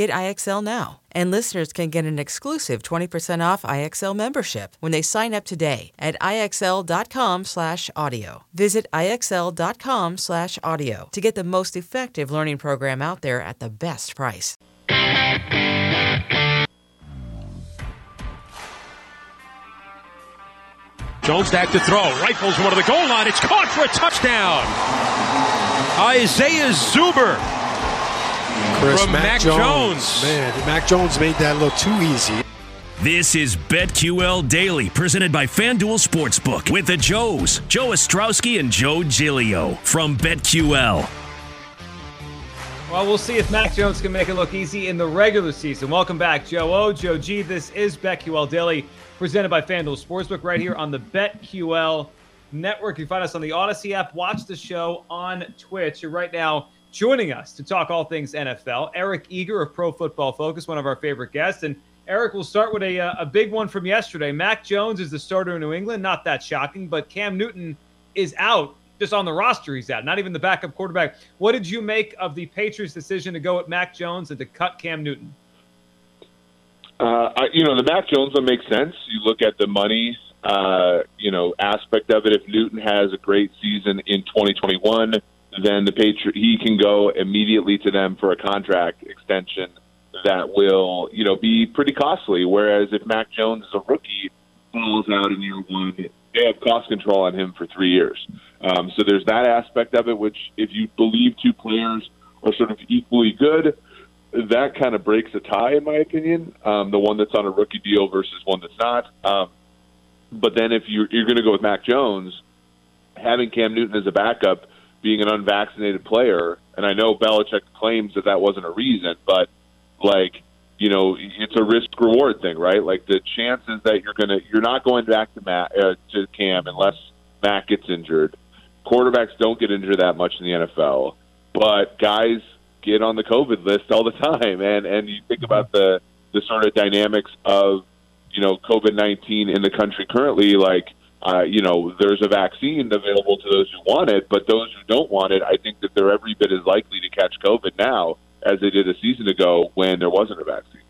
Get IXL now. And listeners can get an exclusive 20% off IXL membership when they sign up today at IXL.com/audio. Visit IXL.com/audio to get the most effective learning program out there at the best price. Jones back to throw. Rifles one to the goal line. It's caught for a touchdown. Isaiah Zuber Chris, from Mac, Mac Jones. Jones. Man, Mac Jones made that look too easy. This is BetQL Daily, presented by FanDuel Sportsbook with the Joes, Joe Ostrowski and Joe Giglio from BetQL. Well, we'll see if Mac Jones can make it look easy in the regular season. Welcome back, Joe O, Joe G. This is BetQL Daily, presented by FanDuel Sportsbook, right here on the BetQL Network. You can find us on the Audacy app. Watch the show on Twitch. You're right now joining us to talk all things NFL. Eric Eager of Pro Football Focus, one of our favorite guests, and Eric, we'll start with a, uh, a big one from yesterday. Mac Jones is the starter in New England. Not that shocking, but Cam Newton is out. Just on the roster, he's out. Not even the backup quarterback. What did you make of the Patriots' decision to go with Mac Jones and to cut Cam Newton? Uh, I, you know, the Mac Jones one makes sense. You look at the money, uh, you know, aspect of it. If Newton has a great season in 2021, then the Patri- he can go immediately to them for a contract extension that will, you know, be pretty costly. Whereas if Mac Jones is a rookie, falls out in year one, they have cost control on him for three years. Um, so there's that aspect of it, which if you believe two players are sort of equally good, that kind of breaks a tie, in my opinion. Um, the one that's on a rookie deal versus one that's not. Um, but then if you're, you're going to go with Mac Jones, having Cam Newton as a backup, being an unvaccinated player, and I know Belichick claims that that wasn't a reason, but like you know, it's a risk reward thing, right? Like the chances that you're gonna you're not going back to Matt uh, to Cam unless Matt gets injured. Quarterbacks don't get injured that much in the NFL, but guys get on the COVID list all the time, and and you think about the the sort of dynamics of you know COVID nineteen in the country currently, like. Uh, you know, there's a vaccine available to those who want it, but those who don't want it, I think that they're every bit as likely to catch COVID now as they did a season ago when there wasn't a vaccine.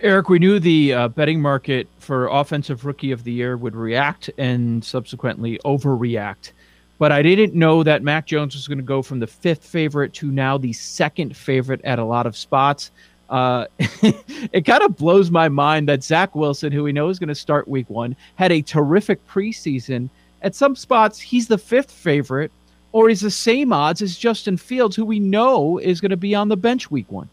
Eric, we knew the uh, betting market for Offensive Rookie of the Year would react and subsequently overreact. But I didn't know that Mac Jones was going to go from the fifth favorite to now the second favorite at a lot of spots. Uh, it kind of blows my mind that Zach Wilson, who we know is going to start week one, had a terrific preseason. At some spots, he's the fifth favorite, or he's the same odds as Justin Fields, who we know is going to be on the bench week one.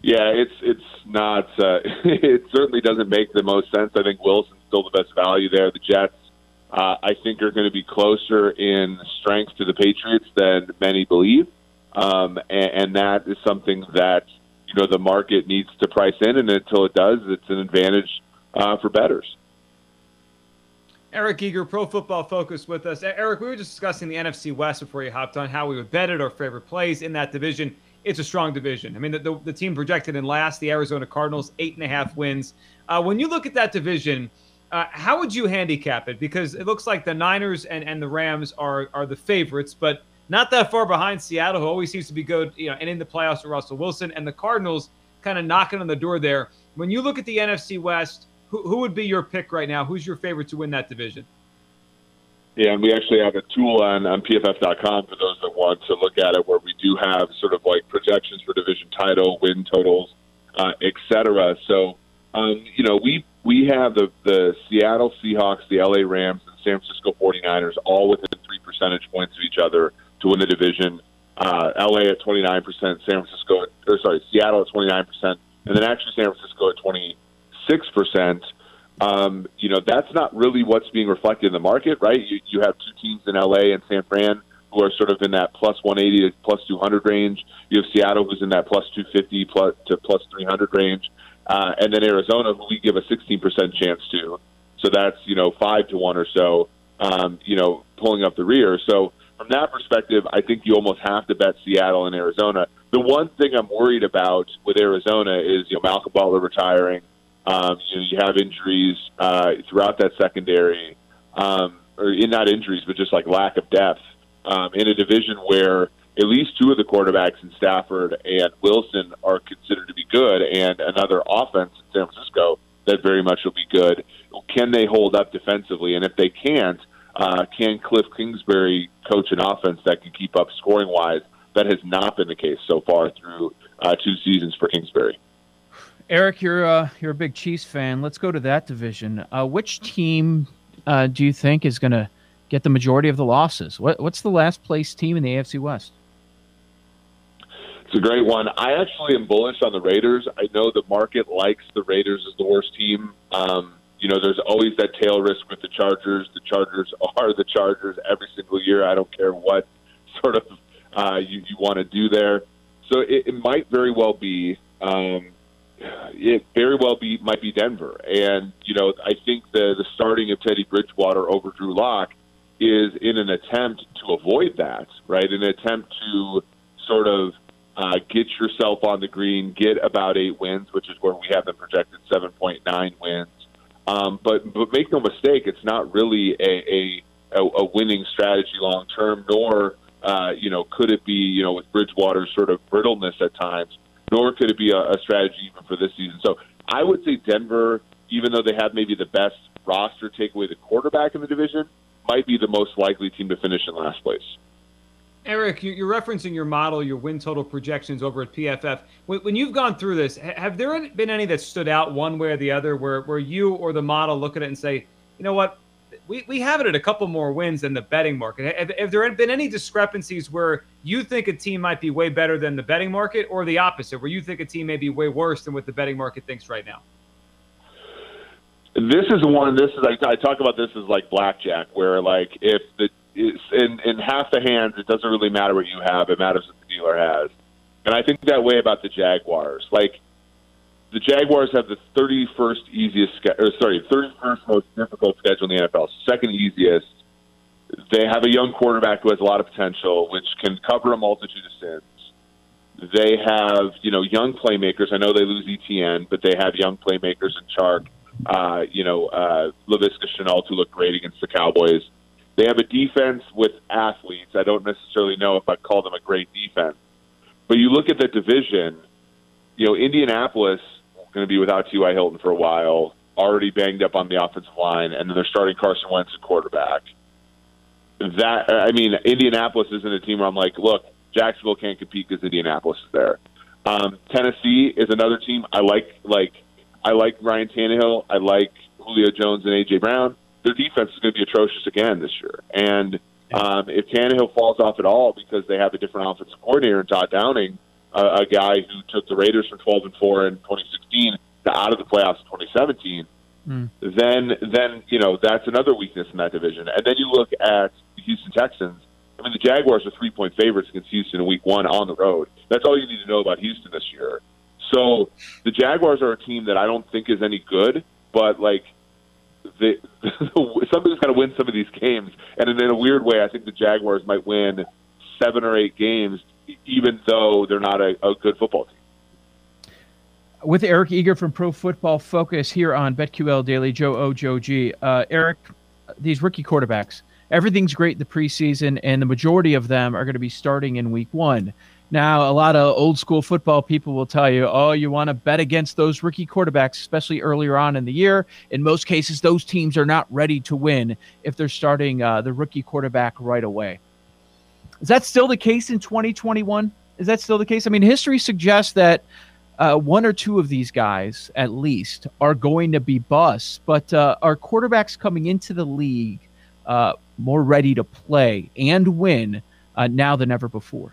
Yeah, it's it's not. Uh, it certainly doesn't make the most sense. I think Wilson's still the best value there. The Jets, uh, I think, are going to be closer in strength to the Patriots than many believe, um, and, and that is something that you know the market needs to price in. And until it does, it's an advantage uh, for bettors. Eric Eager, Pro Football Focus, with us. Eric, we were just discussing the NFC West before you hopped on, how we would bet it, our favorite plays in that division. It's a strong division. I mean, the, the, the team projected in last, the Arizona Cardinals, eight and a half wins. Uh, when you look at that division, uh, how would you handicap it? Because it looks like the Niners and, and the Rams are are the favorites, but not that far behind Seattle, who always seems to be good, you know, and in the playoffs with Russell Wilson, and the Cardinals kind of knocking on the door there. When you look at the NFC West, who, who would be your pick right now? Who's your favorite to win that division? Yeah, and we actually have a tool on, on PFF.com for those that want to look at it where we do have sort of like projections for division title, win totals, uh, et cetera. So, um, you know, we we have the, the Seattle Seahawks, the LA Rams, and San Francisco 49ers all within three percentage points of each other to win the division. Uh, LA at 29%, San Francisco, or sorry, Seattle at 29%, and then actually San Francisco at 26%. Um, you know, that's not really what's being reflected in the market, right? You, you have two teams in LA and San Fran who are sort of in that plus 180 to plus 200 range. You have Seattle who's in that plus 250 plus to plus 300 range. Uh, and then Arizona, who we give a 16% chance to. So that's, you know, five to one or so, um, you know, pulling up the rear. So from that perspective, I think you almost have to bet Seattle and Arizona. The one thing I'm worried about with Arizona is, you know, Malcolm Butler retiring. Um, you know, you have injuries uh, throughout that secondary, um, or in not injuries, but just like lack of depth um, in a division where at least two of the quarterbacks in Stafford and Wilson are considered to be good, and another offense in San Francisco that very much will be good. Can they hold up defensively? And if they can't, uh, can Cliff Kingsbury coach an offense that can keep up scoring wise? That has not been the case so far through uh, two seasons for Kingsbury. Eric, you're uh, you're a big Chiefs fan. Let's go to that division. Uh, which team uh, do you think is going to get the majority of the losses? What, what's the last place team in the AFC West? It's a great one. I actually am bullish on the Raiders. I know the market likes the Raiders as the worst team. Um, you know, there's always that tail risk with the Chargers. The Chargers are the Chargers every single year. I don't care what sort of uh, you, you want to do there. So it, it might very well be. Um, it very well be might be Denver, and you know I think the the starting of Teddy Bridgewater over Drew Lock is in an attempt to avoid that, right? An attempt to sort of uh, get yourself on the green, get about eight wins, which is where we have them projected seven point nine wins. Um, but but make no mistake, it's not really a a, a winning strategy long term, nor uh, you know could it be you know with Bridgewater's sort of brittleness at times nor could it be a, a strategy even for this season. So I would say Denver, even though they have maybe the best roster, take away the quarterback in the division, might be the most likely team to finish in last place. Eric, you're referencing your model, your win total projections over at PFF. When you've gone through this, have there been any that stood out one way or the other where, where you or the model look at it and say, you know what, we, we have it at a couple more wins than the betting market. Have, have there been any discrepancies where you think a team might be way better than the betting market, or the opposite, where you think a team may be way worse than what the betting market thinks right now? This is one. This is I, I talk about this as like blackjack, where like if the in in half the hands, it doesn't really matter what you have; it matters what the dealer has. And I think that way about the Jaguars. Like the Jaguars have the 31st easiest, or sorry, 31st most difficult schedule in the NFL. Second easiest. They have a young quarterback who has a lot of potential, which can cover a multitude of sins. They have, you know, young playmakers. I know they lose ETN, but they have young playmakers in Chark, uh, you know, uh, Laviska Shenault, who look great against the Cowboys. They have a defense with athletes. I don't necessarily know if I'd call them a great defense. But you look at the division, you know, Indianapolis – going to be without T.Y. Hilton for a while, already banged up on the offensive line, and then they're starting Carson Wentz at quarterback. That I mean, Indianapolis isn't a team where I'm like, look, Jacksonville can't compete because Indianapolis is there. Um, Tennessee is another team I like. Like I like Ryan Tannehill. I like Julio Jones and AJ Brown. Their defense is going to be atrocious again this year. And um, if Tannehill falls off at all because they have a different offensive coordinator in Todd Downing, a, a guy who took the Raiders from 12 and 4 in 2016 to out of the playoffs in 2017, mm. then then you know that's another weakness in that division. And then you look at the Houston Texans. I mean, the Jaguars are three point favorites against Houston in Week One on the road. That's all you need to know about Houston this year. So the Jaguars are a team that I don't think is any good, but like the, somebody's got to win some of these games. And in a weird way, I think the Jaguars might win seven or eight games even though they're not a, a good football team. With Eric Eager from Pro Football Focus here on BetQL Daily, Joe O, Joe G. Uh, Eric, these rookie quarterbacks, everything's great in the preseason, and the majority of them are going to be starting in week one. Now, a lot of old school football people will tell you, oh, you want to bet against those rookie quarterbacks, especially earlier on in the year. In most cases, those teams are not ready to win if they're starting uh, the rookie quarterback right away. Is that still the case in 2021? Is that still the case? I mean, history suggests that uh, one or two of these guys, at least, are going to be busts, but uh, are quarterbacks coming into the league uh, more ready to play and win uh, now than ever before?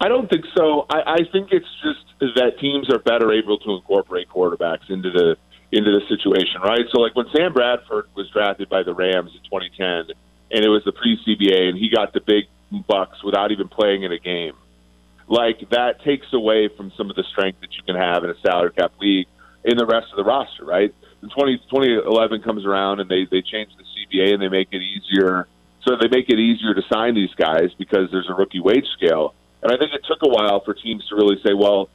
I don't think so. I, I think it's just that teams are better able to incorporate quarterbacks into the into the situation, right? So, like when Sam Bradford was drafted by the Rams in 2010, and it was the pre CBA, and he got the big bucks without even playing in a game. Like that takes away from some of the strength that you can have in a salary cap league in the rest of the roster, right? In 20, 2011 comes around and they they change the CBA and they make it easier. So they make it easier to sign these guys because there's a rookie wage scale. And I think it took a while for teams to really say, well,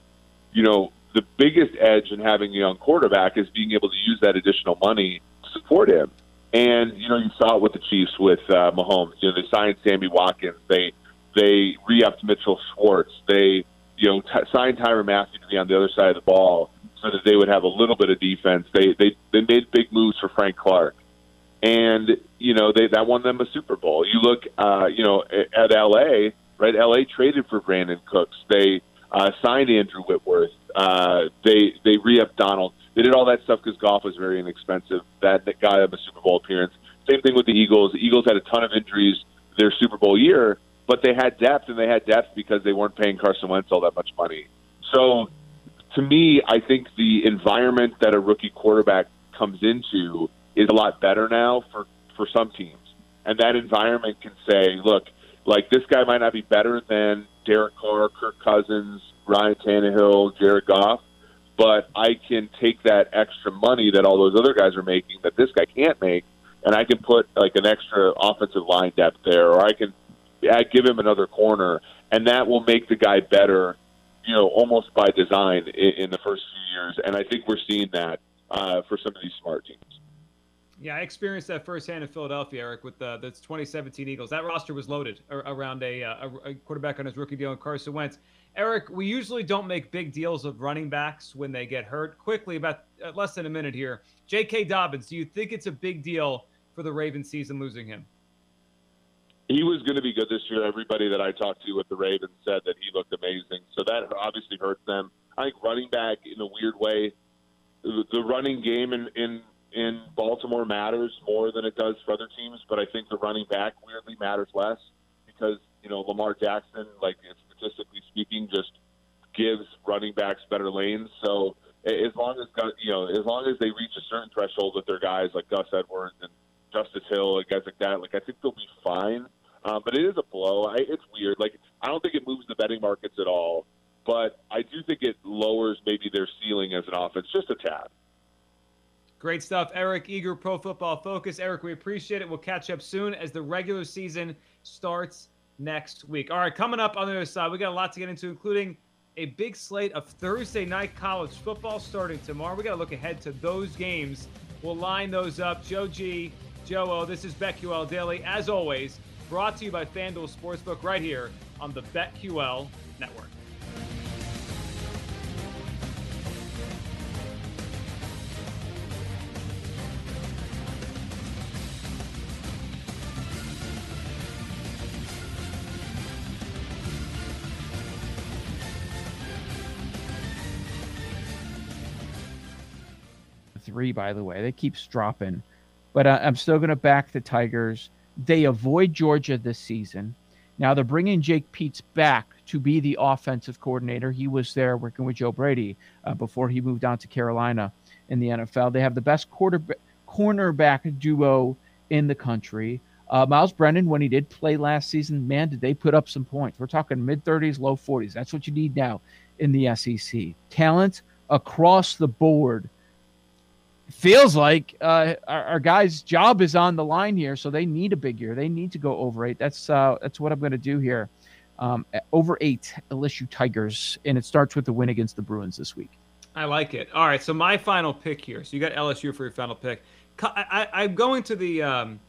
you know, the biggest edge in having a young quarterback is being able to use that additional money to support him. And you know, you saw it with the Chiefs with uh, Mahomes. You know, they signed Sammy Watkins. They they re-upped Mitchell Schwartz. They you know t- signed Tyrann Mathieu to be on the other side of the ball so that they would have a little bit of defense. They they they made big moves for Frank Clark, and you know they that won them a Super Bowl. You look, uh, you know, at LA right? LA traded for Brandin Cooks. They uh, signed Andrew Whitworth. Uh, they they re-upped Donald. They did all that stuff because Goff was very inexpensive. That, that got him a Super Bowl appearance. Same thing with the Eagles. The Eagles had a ton of injuries their Super Bowl year, but they had depth, and they had depth because they weren't paying Carson Wentz all that much money. So, to me, I think the environment that a rookie quarterback comes into is a lot better now for for some teams, and that environment can say, look like this guy might not be better than Derek Carr, Kirk Cousins, Ryan Tannehill, Jared Goff, but I can take that extra money that all those other guys are making that this guy can't make, and I can put like an extra offensive line depth there, or I can I give him another corner, and that will make the guy better, you know, almost by design in, in the first few years. And I think we're seeing that uh, for some of these smart teams. Yeah, I experienced that firsthand in Philadelphia, Eric, with the, the 2017 Eagles. That roster was loaded around a, uh, a, a quarterback on his rookie deal, and Carson Wentz. Eric, we usually don't make big deals of running backs when they get hurt. Quickly, about uh, less than a minute here. J.K. Dobbins, do you think it's a big deal for the Ravens season losing him? He was going to be good this year. Everybody that I talked to with the Ravens said that he looked amazing. So that obviously hurts them. I think running back in a weird way, the running game in, in in Baltimore matters more than it does for other teams, but I think the running back weirdly matters less because you know Lamar Jackson, like statistically speaking, just gives running backs better lanes. So as long as you know, as long as they reach a certain threshold with their guys like Gus Edwards and Justice Hill and guys like that, like I think they'll be fine. Um, but it is a blow. I, it's weird. Like I don't think it moves the betting markets at all, but I do think it lowers maybe their ceiling as an offense just a tad. Great stuff, Eric Eager, Pro Football Focus. Eric, we appreciate it. We'll catch up soon as the regular season starts next week. All right, coming up on the other side, we got a lot to get into, including a big slate of Thursday night college football starting tomorrow. We got to look ahead to those games. We'll line those up. Joe G, Joe O, this is BetQL Daily. As always, brought to you by FanDuel Sportsbook right here on the BetQL Network. Three, by the way. That keeps dropping, but uh, I'm still going to back the Tigers. They avoid Georgia this season. Now they're bringing Jake Peetz back to be the offensive coordinator. He was there working with Joe Brady uh, before he moved on to Carolina in the NFL. They have the best quarterback cornerback duo in the country. Uh, Myles Brennan, when he did play last season, man, did they put up some points? We're talking mid 30s, low 40s. That's what you need now in the SEC. Talent across the board feels like uh, our, our, guy's job is on the line here, so they need a big year. They need to go over eight. That's uh, that's what I'm going to do here. Um, over eight LSU Tigers, and it starts with the win against the Bruins this week. I like it. All right, so my final pick here. So you got LSU for your final pick. I, am going to the um,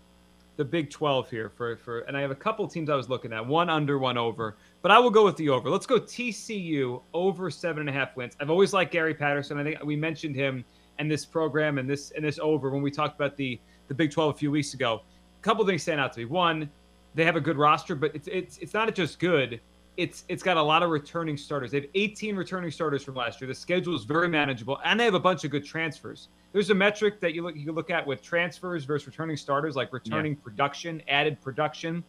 the Big 12 here for for, and I have a couple teams I was looking at. One under, one over. But I will go with the over. Let's go TCU over seven and a half wins. I've always liked Gary Patterson. I think we mentioned him and this program and this and this over when we talked about the the Big 12 a few weeks ago. A couple things stand out to me. One, they have a good roster, but it's it's it's not just good. It's it's got a lot of returning starters. They have 18 returning starters from last year. The schedule is very manageable, and they have a bunch of good transfers. There's a metric that you look you look at with transfers versus returning starters, like returning yeah. production, added production.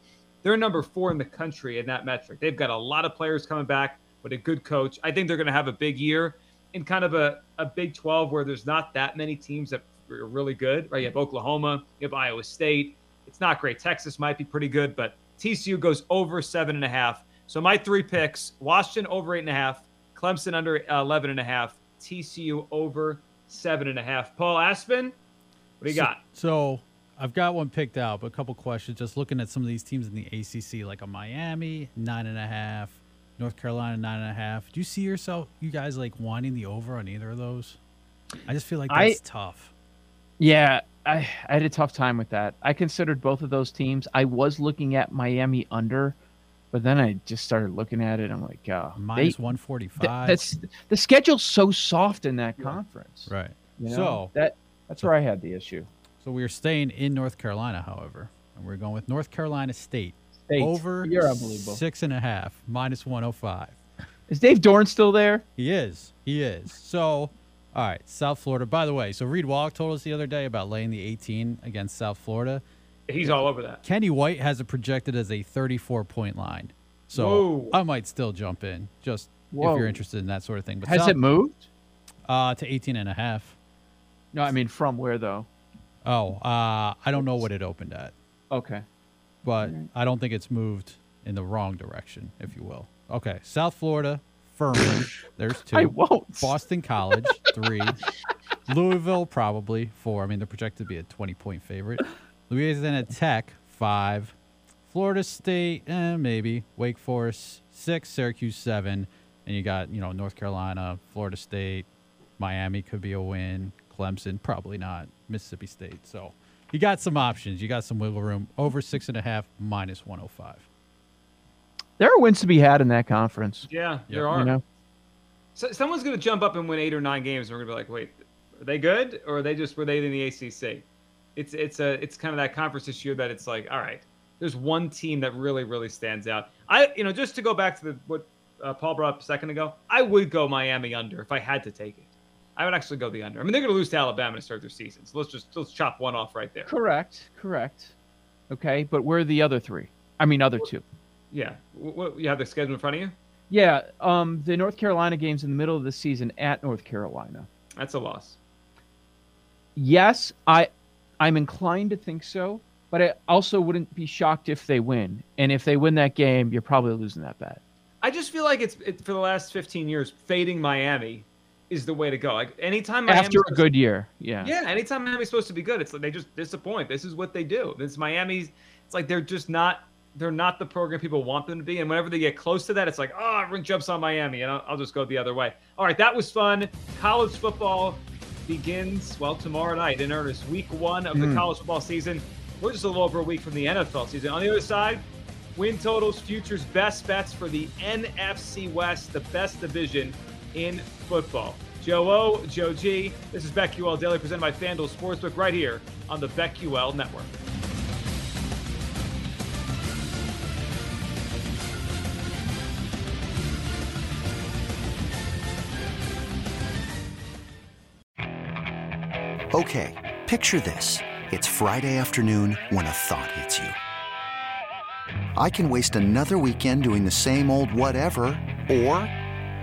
They're number four in the country in that metric. They've got a lot of players coming back, with a good coach. I think they're going to have a big year in kind of a, a Big 12 where there's not that many teams that are really good, right? You have Oklahoma, you have Iowa State. It's not great. Texas might be pretty good, but TCU goes over seven and a half. So my three picks: Washington over eight and a half, Clemson under eleven and a half, TCU over seven and a half. Paul Aspen, what do you so, got? So I've got one picked out, but a couple questions. Just looking at some of these teams in the ACC, like a Miami nine and a half, North Carolina nine and a half. Do you see yourself, you guys, like wanting the over on either of those? I just feel like that's I, tough. Yeah, I, I had a tough time with that. I considered both of those teams. I was looking at Miami under, but then I just started looking at it. I'm like, uh, minus one forty five. That's the schedule's so soft in that conference. Right. You know? So that that's so, where I had the issue. So we are staying in North Carolina, however, and we're going with North Carolina State State. Over You're unbelievable. six and a half, minus 105. Is Dave Dorn still there? He is. He is. So, all right, South Florida. By the way, so Reed Wallach told us the other day about laying the 18 against South Florida. He's all over that. Kenny White has it projected as a 34 point line. So Whoa. I might still jump in just Whoa. if you're interested in that sort of thing. But has South, it moved? Uh, to 18 and a half. No, I mean from where though? Oh, uh, I don't know what it opened at. Okay but I don't think it's moved in the wrong direction, if you will. Okay, South Florida, Furman. There's two. I won't. Boston College, three. Louisville, probably four. I mean, they're projected to be a 20 point favorite. Louisiana Tech, five. Florida State, eh, maybe. Wake Forest, six. Syracuse, seven. And you got, you know, North Carolina, Florida State, Miami could be a win. Clemson, probably not. Mississippi State. So you got some options. You got some wiggle room. Over six and a half, minus 105. There are wins to be had in that conference. Yeah, there are. You know? so someone's going to jump up and win eight or nine games, and we're going to be like, wait, are they good, or are they just were they in the ACC? It's it's a it's kind of that conference this year that it's like, all right, there's one team that really really stands out. I you know just to go back to the what uh, Paul brought up a second ago, I would go Miami under if I had to take it. I would actually go the under. I mean, they're going to lose to Alabama to start their season, so let's just let's chop one off right there. Correct, correct. Okay, but where are the other three? I mean, other two. Yeah, what, you have the schedule in front of you. Yeah, um, the North Carolina games in the middle of the season at North Carolina. That's a loss. Yes, I, I'm inclined to think so, but I also wouldn't be shocked if they win. And if they win that game, you're probably losing that bet. I just feel like it's it, for the last 15 years fading Miami is the way to go. Like anytime Miami's After a good year, yeah. Yeah, anytime Miami's supposed to be good, it's like they just disappoint. This is what they do. This Miami's. It's like they're just not. They're not the program people want them to be. And whenever they get close to that, it's like, oh, everyone jumps on Miami, and I'll, I'll just go the other way. All right, that was fun. College football begins well tomorrow night in earnest. Week one of the Hmm. college football season. We're just a little over a week from the NFL season. On the other side, win totals, futures, best bets for the NFC West, the best division in football. Joe O, Joe G. This is BetQL Daily presented by FanDuel Sportsbook right here on the BetQL Network. Okay, picture this. It's Friday afternoon when a thought hits you. I can waste another weekend doing the same old whatever, or